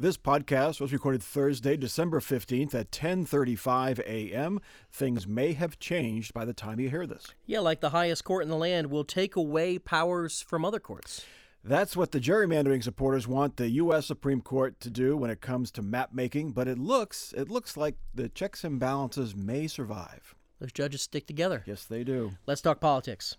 This podcast was recorded Thursday, December 15th at 10:35 a.m. Things may have changed by the time you hear this. Yeah, like the highest court in the land will take away powers from other courts. That's what the gerrymandering supporters want the US Supreme Court to do when it comes to map making, but it looks it looks like the checks and balances may survive. Those judges stick together. Yes, they do. Let's talk politics.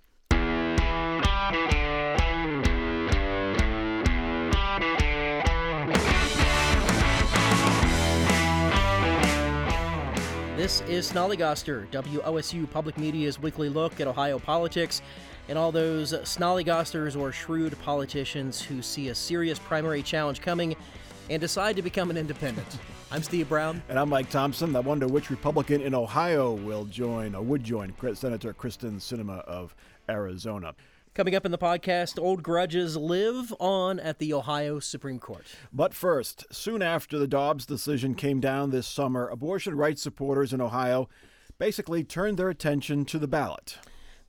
This is Snollygoster, WOSU Public Media's weekly look at Ohio politics and all those snollygosters or shrewd politicians who see a serious primary challenge coming and decide to become an independent. I'm Steve Brown. And I'm Mike Thompson. I wonder which Republican in Ohio will join or would join Senator Kyrsten Sinema of Arizona. Coming up in the podcast, old grudges live on at the Ohio Supreme Court. But first, soon after the Dobbs decision came down this summer, abortion rights supporters in Ohio basically turned their attention to the ballot.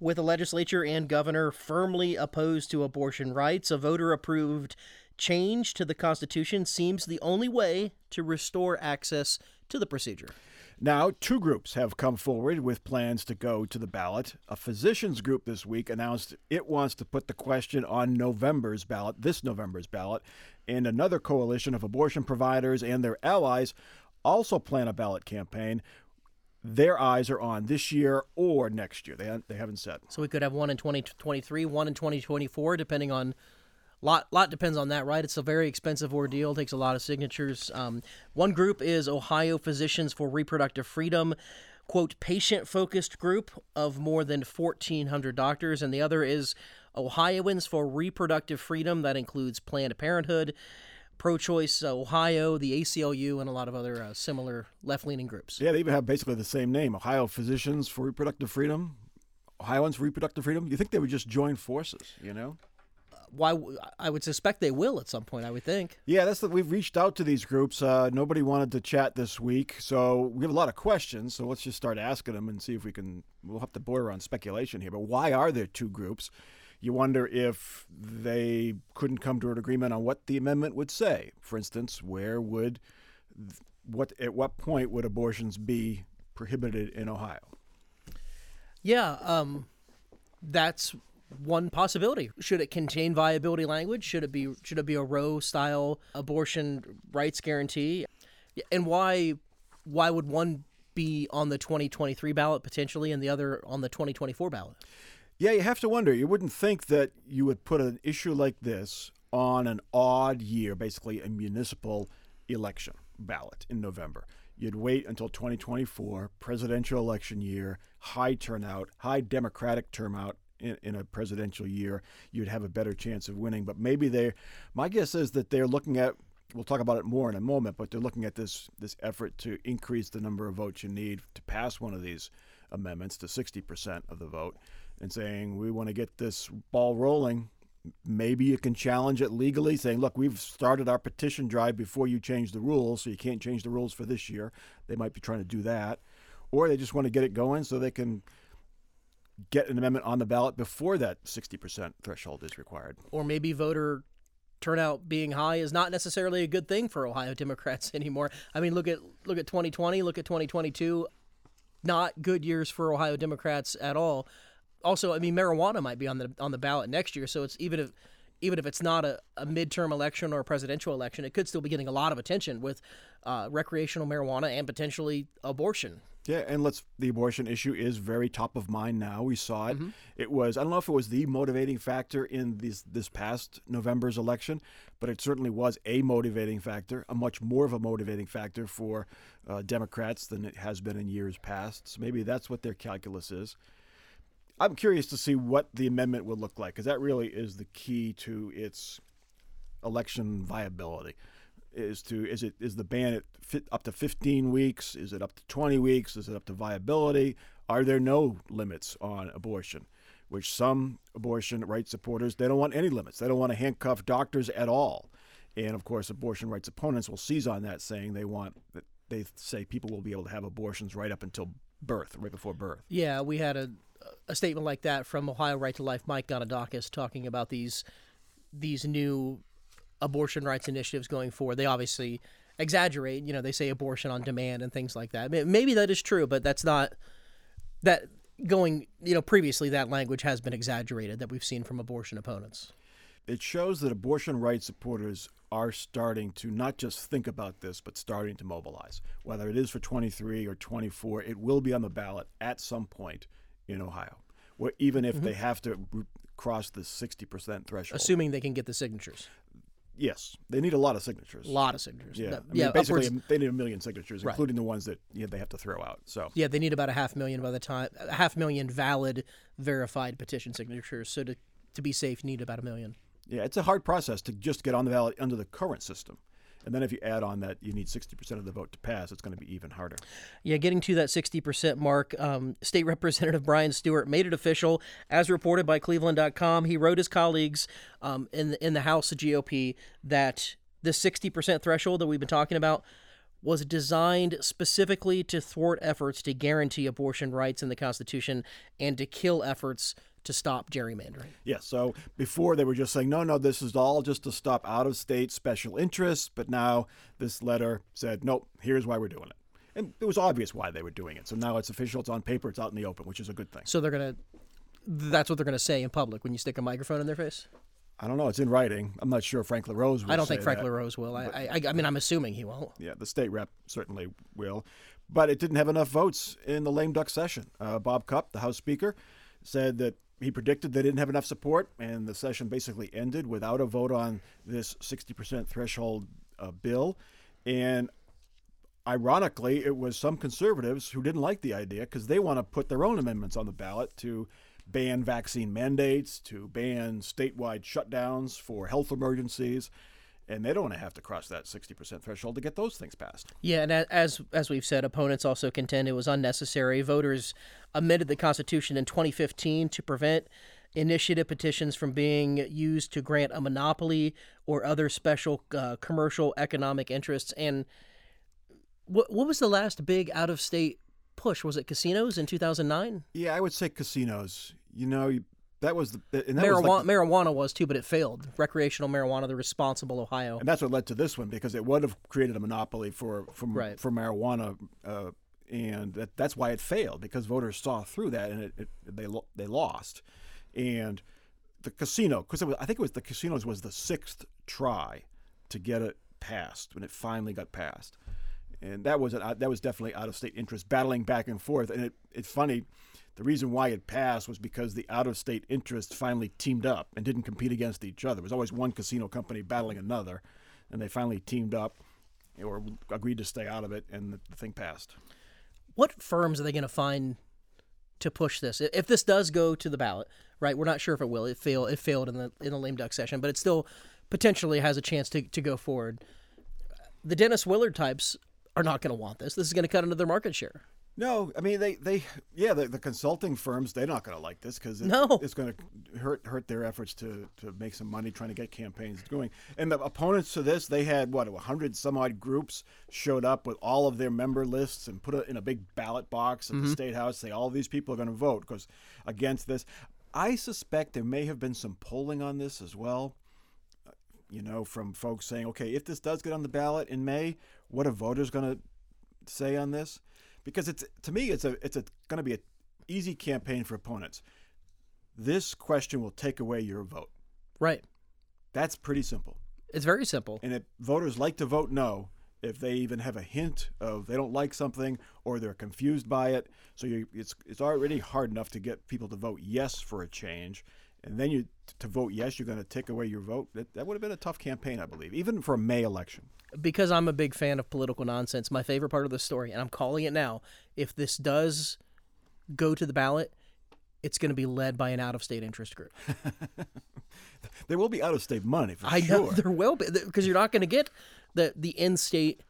With the legislature and governor firmly opposed to abortion rights, a voter approved change to the Constitution seems the only way to restore access to the procedure. Now, two groups have come forward with plans to go to the ballot. A physicians group this week announced it wants to put the question on November's ballot, this November's ballot, and another coalition of abortion providers and their allies also plan a ballot campaign. Their eyes are on this year or next year. They, they haven't said. So we could have one in 2023, one in 2024, depending on lot lot depends on that, right? It's a very expensive ordeal. Takes a lot of signatures. Um, one group is Ohio Physicians for Reproductive Freedom, quote patient focused group of more than 1,400 doctors, and the other is Ohioans for Reproductive Freedom. That includes Planned Parenthood. Pro Choice Ohio, the ACLU, and a lot of other uh, similar left leaning groups. Yeah, they even have basically the same name Ohio Physicians for Reproductive Freedom, Ohioans for Reproductive Freedom. You think they would just join forces, you know? Why I would suspect they will at some point. I would think. Yeah, that's that. We've reached out to these groups. Uh, nobody wanted to chat this week, so we have a lot of questions. So let's just start asking them and see if we can. We'll have to border on speculation here, but why are there two groups? You wonder if they couldn't come to an agreement on what the amendment would say. For instance, where would what at what point would abortions be prohibited in Ohio? Yeah, um, that's one possibility. Should it contain viability language? Should it be should it be a Roe style abortion rights guarantee? And why why would one be on the 2023 ballot potentially and the other on the 2024 ballot? Yeah, you have to wonder. You wouldn't think that you would put an issue like this on an odd year, basically a municipal election ballot in November. You'd wait until 2024, presidential election year, high turnout, high Democratic turnout in, in a presidential year, you'd have a better chance of winning. But maybe they, my guess is that they're looking at. We'll talk about it more in a moment, but they're looking at this this effort to increase the number of votes you need to pass one of these amendments to 60% of the vote, and saying we want to get this ball rolling maybe you can challenge it legally, saying, look, we've started our petition drive before you change the rules, so you can't change the rules for this year. They might be trying to do that. Or they just want to get it going so they can get an amendment on the ballot before that 60% threshold is required. Or maybe voter turnout being high is not necessarily a good thing for Ohio Democrats anymore. I mean, look at look at 2020, look at 2022. Not good years for Ohio Democrats at all. Also, I mean, marijuana might be on the on the ballot next year, so it's even if even if it's not a, a midterm election or a presidential election, it could still be getting a lot of attention with uh, recreational marijuana and potentially abortion. Yeah, and let's the abortion issue is very top of mind now. We saw it. Mm-hmm. It was I don't know if it was the motivating factor in this this past November's election, but it certainly was a motivating factor, a much more of a motivating factor for uh, Democrats than it has been in years past. So maybe that's what their calculus is. I'm curious to see what the amendment would look like because that really is the key to its election viability is to is it is the ban at fit up to 15 weeks? Is it up to 20 weeks? Is it up to viability? Are there no limits on abortion? Which some abortion rights supporters they don't want any limits. They don't want to handcuff doctors at all. And of course abortion rights opponents will seize on that saying they want they say people will be able to have abortions right up until birth right before birth yeah we had a a statement like that from ohio right to life mike gonidakis talking about these these new abortion rights initiatives going forward. They obviously exaggerate. You know, they say abortion on demand and things like that. Maybe that is true, but that's not that going. You know, previously that language has been exaggerated that we've seen from abortion opponents. It shows that abortion rights supporters are starting to not just think about this, but starting to mobilize. Whether it is for 23 or 24, it will be on the ballot at some point in Ohio. Where even if mm-hmm. they have to cross the 60% threshold. Assuming they can get the signatures. Yes, they need a lot of signatures. A lot of signatures. Yeah, I mean, yeah. Basically, upwards... they need a million signatures, right. including the ones that you know, they have to throw out. So yeah, they need about a half million by the time a half million valid, verified petition signatures. So to to be safe, need about a million. Yeah, it's a hard process to just get on the ballot under the current system. And then if you add on that you need 60% of the vote to pass, it's going to be even harder. Yeah, getting to that 60% mark, um, State Representative Brian Stewart made it official. As reported by Cleveland.com, he wrote his colleagues um, in, the, in the House of GOP that the 60% threshold that we've been talking about was designed specifically to thwart efforts to guarantee abortion rights in the Constitution and to kill efforts to stop gerrymandering. Yes. Yeah, so before they were just saying, no, no, this is all just to stop out of state special interests. But now this letter said, nope, here's why we're doing it. And it was obvious why they were doing it. So now it's official, it's on paper, it's out in the open, which is a good thing. So they're going to, that's what they're going to say in public when you stick a microphone in their face? I don't know. It's in writing. I'm not sure Frank LaRose will. I don't think Frank that, LaRose will. I, I, I mean, I'm assuming he won't. Yeah, the state rep certainly will. But it didn't have enough votes in the lame duck session. Uh, Bob Cupp, the House Speaker, said that he predicted they didn't have enough support, and the session basically ended without a vote on this 60% threshold uh, bill. And ironically, it was some conservatives who didn't like the idea because they want to put their own amendments on the ballot to ban vaccine mandates, to ban statewide shutdowns for health emergencies and they don't want to have to cross that 60% threshold to get those things passed. Yeah, and as as we've said, opponents also contend it was unnecessary. Voters amended the Constitution in 2015 to prevent initiative petitions from being used to grant a monopoly or other special uh, commercial economic interests. And what what was the last big out of state push? Was it casinos in 2009? Yeah, I would say casinos. You know, that was the and that marijuana, was like, marijuana was too, but it failed. Recreational marijuana, the responsible Ohio, and that's what led to this one because it would have created a monopoly for for, right. for marijuana, uh, and that, that's why it failed because voters saw through that and it, it, they they lost, and the casino because I think it was the casinos was the sixth try to get it passed when it finally got passed, and that was an, that was definitely out of state interest battling back and forth, and it, it's funny the reason why it passed was because the out of state interests finally teamed up and didn't compete against each other. It was always one casino company battling another, and they finally teamed up or agreed to stay out of it, and the thing passed. What firms are they going to find to push this? If this does go to the ballot, right? We're not sure if it will. It failed. It failed in the in the lame duck session, but it still potentially has a chance to, to go forward. The Dennis Willard types are not going to want this. This is going to cut into their market share. No, I mean they, they yeah the, the consulting firms they're not going to like this because it, no. it's going to hurt hurt their efforts to, to make some money trying to get campaigns going. And the opponents to this they had what hundred some odd groups showed up with all of their member lists and put it in a big ballot box at mm-hmm. the state house. Say all these people are going to vote because against this. I suspect there may have been some polling on this as well. You know, from folks saying, okay, if this does get on the ballot in May, what are voters going to say on this? Because it's to me it's a it's a going to be an easy campaign for opponents. This question will take away your vote. Right. That's pretty simple. It's very simple. And if voters like to vote no, if they even have a hint of they don't like something or they're confused by it, so you, it's it's already hard enough to get people to vote yes for a change, and then you to vote yes, you're going to take away your vote. That, that would have been a tough campaign, I believe, even for a May election because I'm a big fan of political nonsense, my favorite part of the story, and I'm calling it now, if this does go to the ballot, it's going to be led by an out of state interest group. there will be out of state money for I sure. know there will be because you're not going to get the the in state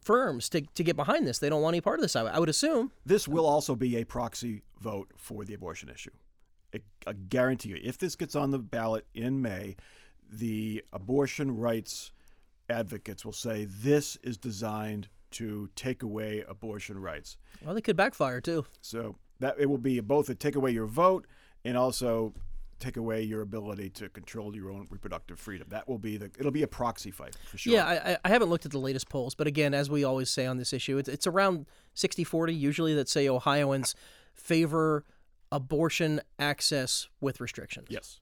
firms to, to get behind this. They don't want any part of this. I, I would assume this will also be a proxy vote for the abortion issue. I, guarantee you, if this gets on the ballot in May, the abortion rights advocates will say this is designed to take away abortion rights. Well, they could backfire too. So that it will be both a take away your vote and also take away your ability to control your own reproductive freedom. That will be the. It'll be a proxy fight for sure. Yeah, I, I- haven't looked at the latest polls, but again, as we always say on this issue, it's, it's around 60 40 usually that say Ohioans favor abortion access with restrictions. Yes.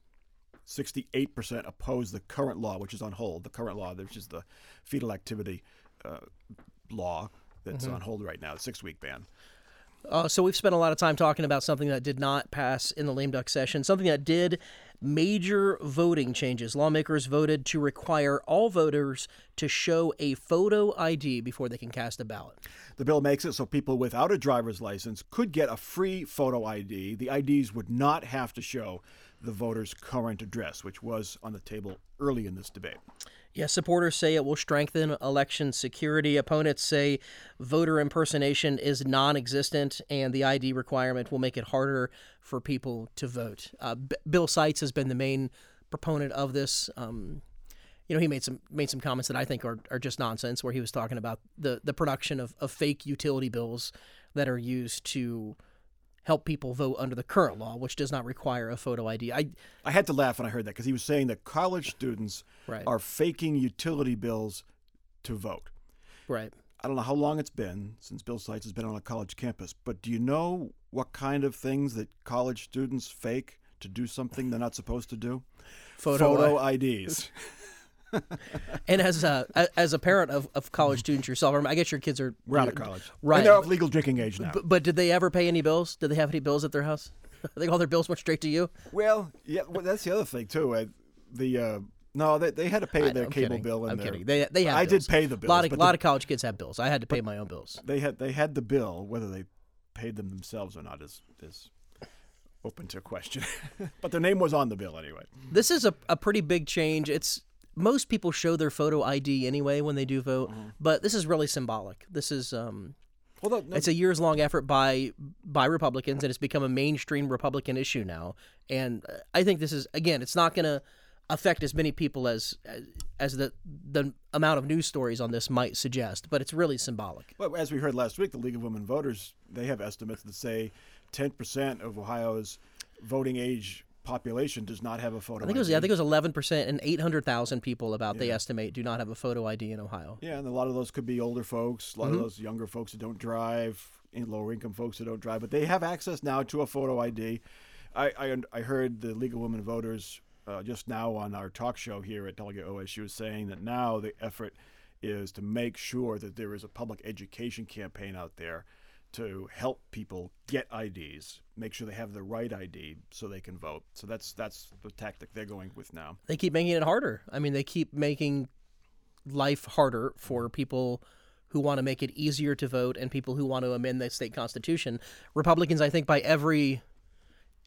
68% oppose the current law, which is on hold. The current law, which is the fetal activity uh, law that's Mm-hmm. on hold right now, the six week ban. Uh, so we've spent a lot of time talking about something that did not pass in the lame duck session, something that did major voting changes. Lawmakers voted to require all voters to show a photo ID before they can cast a ballot. The bill makes it so people without a driver's license could get a free photo ID. The IDs would not have to show the voter's current address, which was on the table early in this debate. Yes, supporters say it will strengthen election security. Opponents say voter impersonation is non existent and the ID requirement will make it harder for people to vote. Uh, B- Bill Seitz has been the main proponent of this. Um, you know, he made some made some comments that I think are, are just nonsense, where he was talking about the, the production of, of fake utility bills that are used to help people vote under the current law, which does not require a photo ID. I I had to laugh when I heard that because he was saying that college students Right. are faking utility bills to vote. right. I don't know how long it's been since Bill Seitz has been on a college campus, but do you know what kind of things that college students fake to do something they're not supposed to do? Photo IDs. And as a as a parent of, of college students yourself, I guess your kids are We're out of college. Right. And they're of legal drinking age now. But, but did they ever pay any bills? Did they have any bills at their house? I think all their bills went straight to you. well, yeah, well, that's the other thing too. Uh, the uh, no, they, they had to pay I- their I'm cable kidding. bill. And I'm their, kidding. They they. I bills. did pay the A bills. lot of lot the- of college kids have bills. I had to pay my own bills. they had they had the bill. Whether they paid them themselves or not is is open to question. but their name was on the bill anyway. This is a, a pretty big change. It's most people show their photo ID anyway when they do vote, Mm-hmm. but this is really symbolic. This is um, Although no, it's a years long effort by by Republicans, and it's become a mainstream Republican issue now. And uh, I think this is again, it's not going to affect as many people as as, as the the amount of news stories on this might suggest, but it's really symbolic. Well, as we heard last week, the League of Women Voters they have estimates that say 10% of Ohio's voting age population does not have a photo. I think it was I think it was eleven percent, and eight hundred thousand people about they estimate do not have a photo ID in Ohio. Yeah, and a lot of those could be older folks, a lot Mm-hmm. of those younger folks that don't drive, in lower income folks that don't drive, but they have access now to a photo ID. I I, I heard the League of Women Voters uh, just now on our talk show here at Delegate OSU was saying that now the effort is to make sure that there is a public education campaign out there to help people get IDs, make sure they have the right ID so they can vote. So that's that's the tactic they're going with now. They keep making it harder. I mean, they keep making life harder for people who want to make it easier to vote and people who want to amend the state constitution. Republicans, I think, by every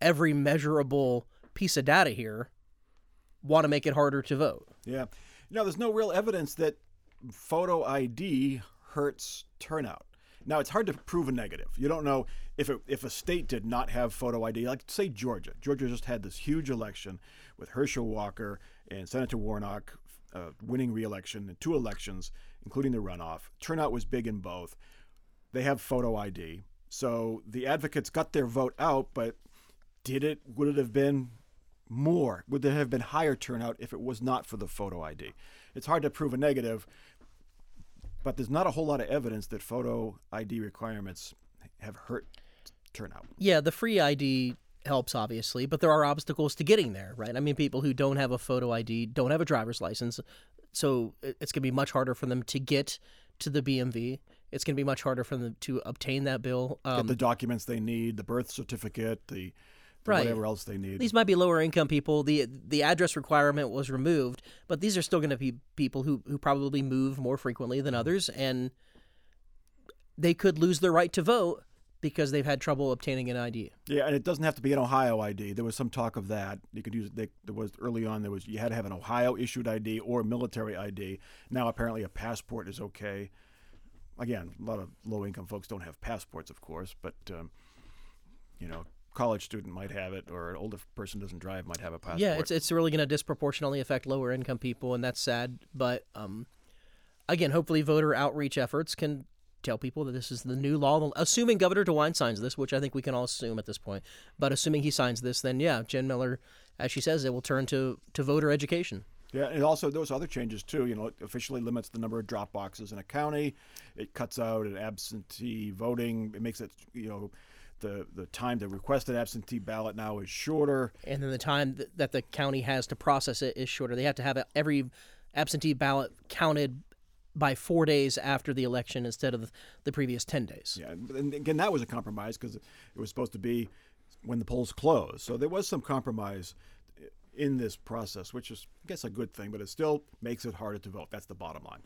every measurable piece of data here, want to make it harder to vote. Yeah. You know, there's no real evidence that photo ID hurts turnout. Now, it's hard to prove a negative. You don't know if it, if a state did not have photo ID, like say Georgia. Georgia just had this huge election with Herschel Walker and Senator Warnock uh, winning re-election in two elections, including the runoff. Turnout was big in both. They have photo ID, so the advocates got their vote out. But did it? Would it have been more? Would there have been higher turnout if it was not for the photo ID? It's hard to prove a negative, but there's not a whole lot of evidence that photo ID requirements have hurt turnout. Yeah, the free ID helps obviously, but there are obstacles to getting there, right? I mean, people who don't have a photo ID don't have a driver's license, so it's going to be much harder for them to get to the BMV. It's going to be much harder for them to obtain that bill. Get Um, the documents they need, the birth certificate, the Right. whatever else they need. these might be lower income people. the The address requirement was removed, but these are still going to be people who who probably move more frequently than others, and they could lose their right to vote because they've had trouble obtaining an ID. Yeah, and it doesn't have to be an Ohio ID. There was some talk of that. You could use they, there was early on. There was you had to have an Ohio issued ID or a military ID. Now apparently a passport is okay. Again, a lot of low income folks don't have passports, of course, but um, you know, college student might have it, or an older person doesn't drive might have a passport. Yeah, it's it's really going to disproportionately affect lower income people, and that's sad. But um, again, hopefully, voter outreach efforts can tell people that this is the new law. Assuming Governor DeWine signs this, which I think we can all assume at this point, but assuming he signs this, then yeah, Jen Miller, as she says, it will turn to to voter education. Yeah, and also those other changes too. You know, it officially limits the number of drop boxes in a county. It cuts out an absentee voting. It makes it you know the the time to request an absentee ballot now is shorter. And then the time th- that the county has to process it is shorter. They have to have every absentee ballot counted by four days after the election instead of the previous 10 days. Yeah, and again, that was a compromise because it was supposed to be when the polls closed. So there was some compromise in this process, which is, I guess, a good thing, but it still makes it harder to vote. That's the bottom line.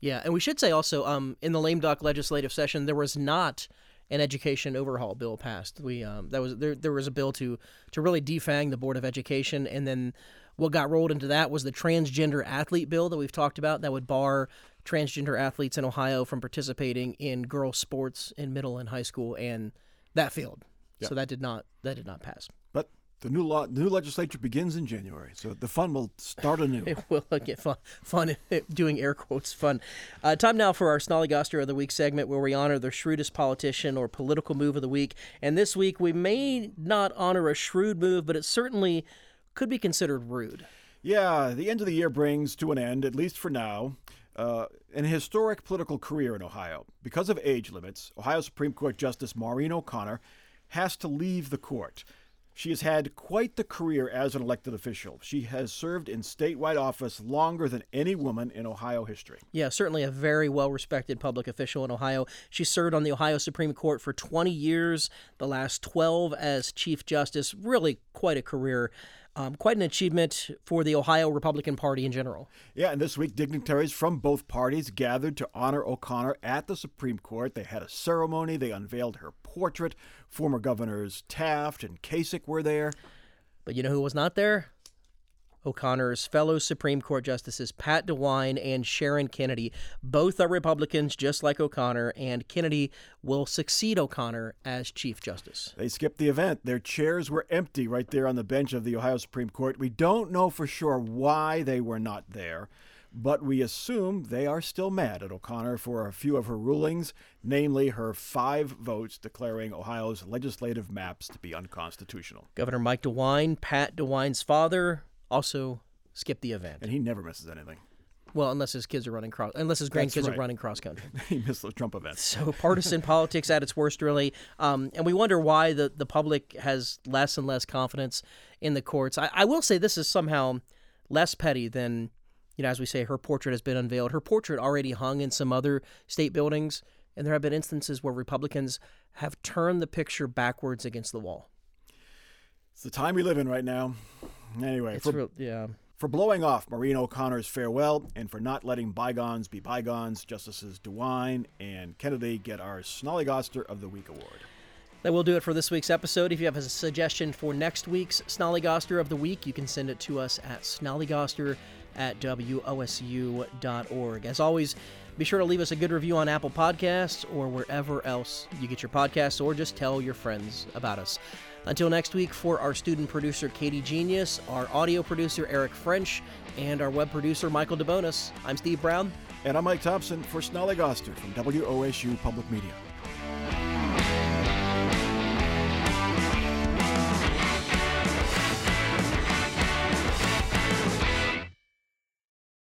Yeah, and we should say also, um, in the lame duck legislative session, there was not an education overhaul bill passed. We um, that was there. There was a bill to to really defang the board of education, and then what got rolled into that was the transgender athlete bill that we've talked about that would bar transgender athletes in Ohio from participating in girls sports in middle and high school, and that failed. So that did not that did not pass. The new law, the new legislature begins in January, so the fun will start anew. It will get fun, fun doing air quotes fun. Uh, time now for our Snollygoster of the Week segment where we honor the shrewdest politician or political move of the week. And this week we may not honor a shrewd move, but it certainly could be considered rude. Yeah, the end of the year brings to an end, at least for now, uh, an historic political career in Ohio. Because of age limits, Ohio Supreme Court Justice Maureen O'Connor has to leave the court. She has had quite the career as an elected official. She has served in statewide office longer than any woman in Ohio history. Yeah, certainly a very well respected public official in Ohio. She served on the Ohio Supreme Court for 20 years, the last 12 as Chief Justice. Really quite a career. Um, quite an achievement for the Ohio Republican Party in general. Yeah, and this week, dignitaries from both parties gathered to honor O'Connor at the Supreme Court. They had a ceremony, they unveiled her portrait. Former governors Taft and Kasich were there. But you know who was not there? O'Connor's fellow Supreme Court Justices Pat DeWine and Sharon Kennedy. Both are Republicans, just like O'Connor, and Kennedy will succeed O'Connor as Chief Justice. They skipped the event. Their chairs were empty right there on the bench of the Ohio Supreme Court. We don't know for sure why they were not there, but we assume they are still mad at O'Connor for a few of her rulings, namely her five votes declaring Ohio's legislative maps to be unconstitutional. Governor Mike DeWine, Pat DeWine's father, also skip the event. And he never misses anything. Well, unless his kids are running cross, unless his grandkids right. are running cross country. he missed the Trump event. So partisan politics at its worst, really. Um, and we wonder why the, the public has less and less confidence in the courts. I, I will say this is somehow less petty than, you know, as we say, her portrait has been unveiled. Her portrait already hung in some other state buildings, and there have been instances where Republicans have turned the picture backwards against the wall. It's the time we live in right now. Anyway, It's for, real, yeah. for blowing off Maureen O'Connor's farewell and for not letting bygones be bygones, Justices DeWine and Kennedy get our Snollygoster of the Week award. That will do it for this week's episode. If you have a suggestion for next week's Snollygoster of the Week, you can send it to us at snollygoster at wosu.org. As always, be sure to leave us a good review on Apple Podcasts or wherever else you get your podcasts, or just tell your friends about us. Until next week, for our student producer Katie Genius, our audio producer Eric French, and our web producer Michael DeBonis, I'm Steve Brown. And I'm Mike Thompson for Snollygoster from WOSU Public Media.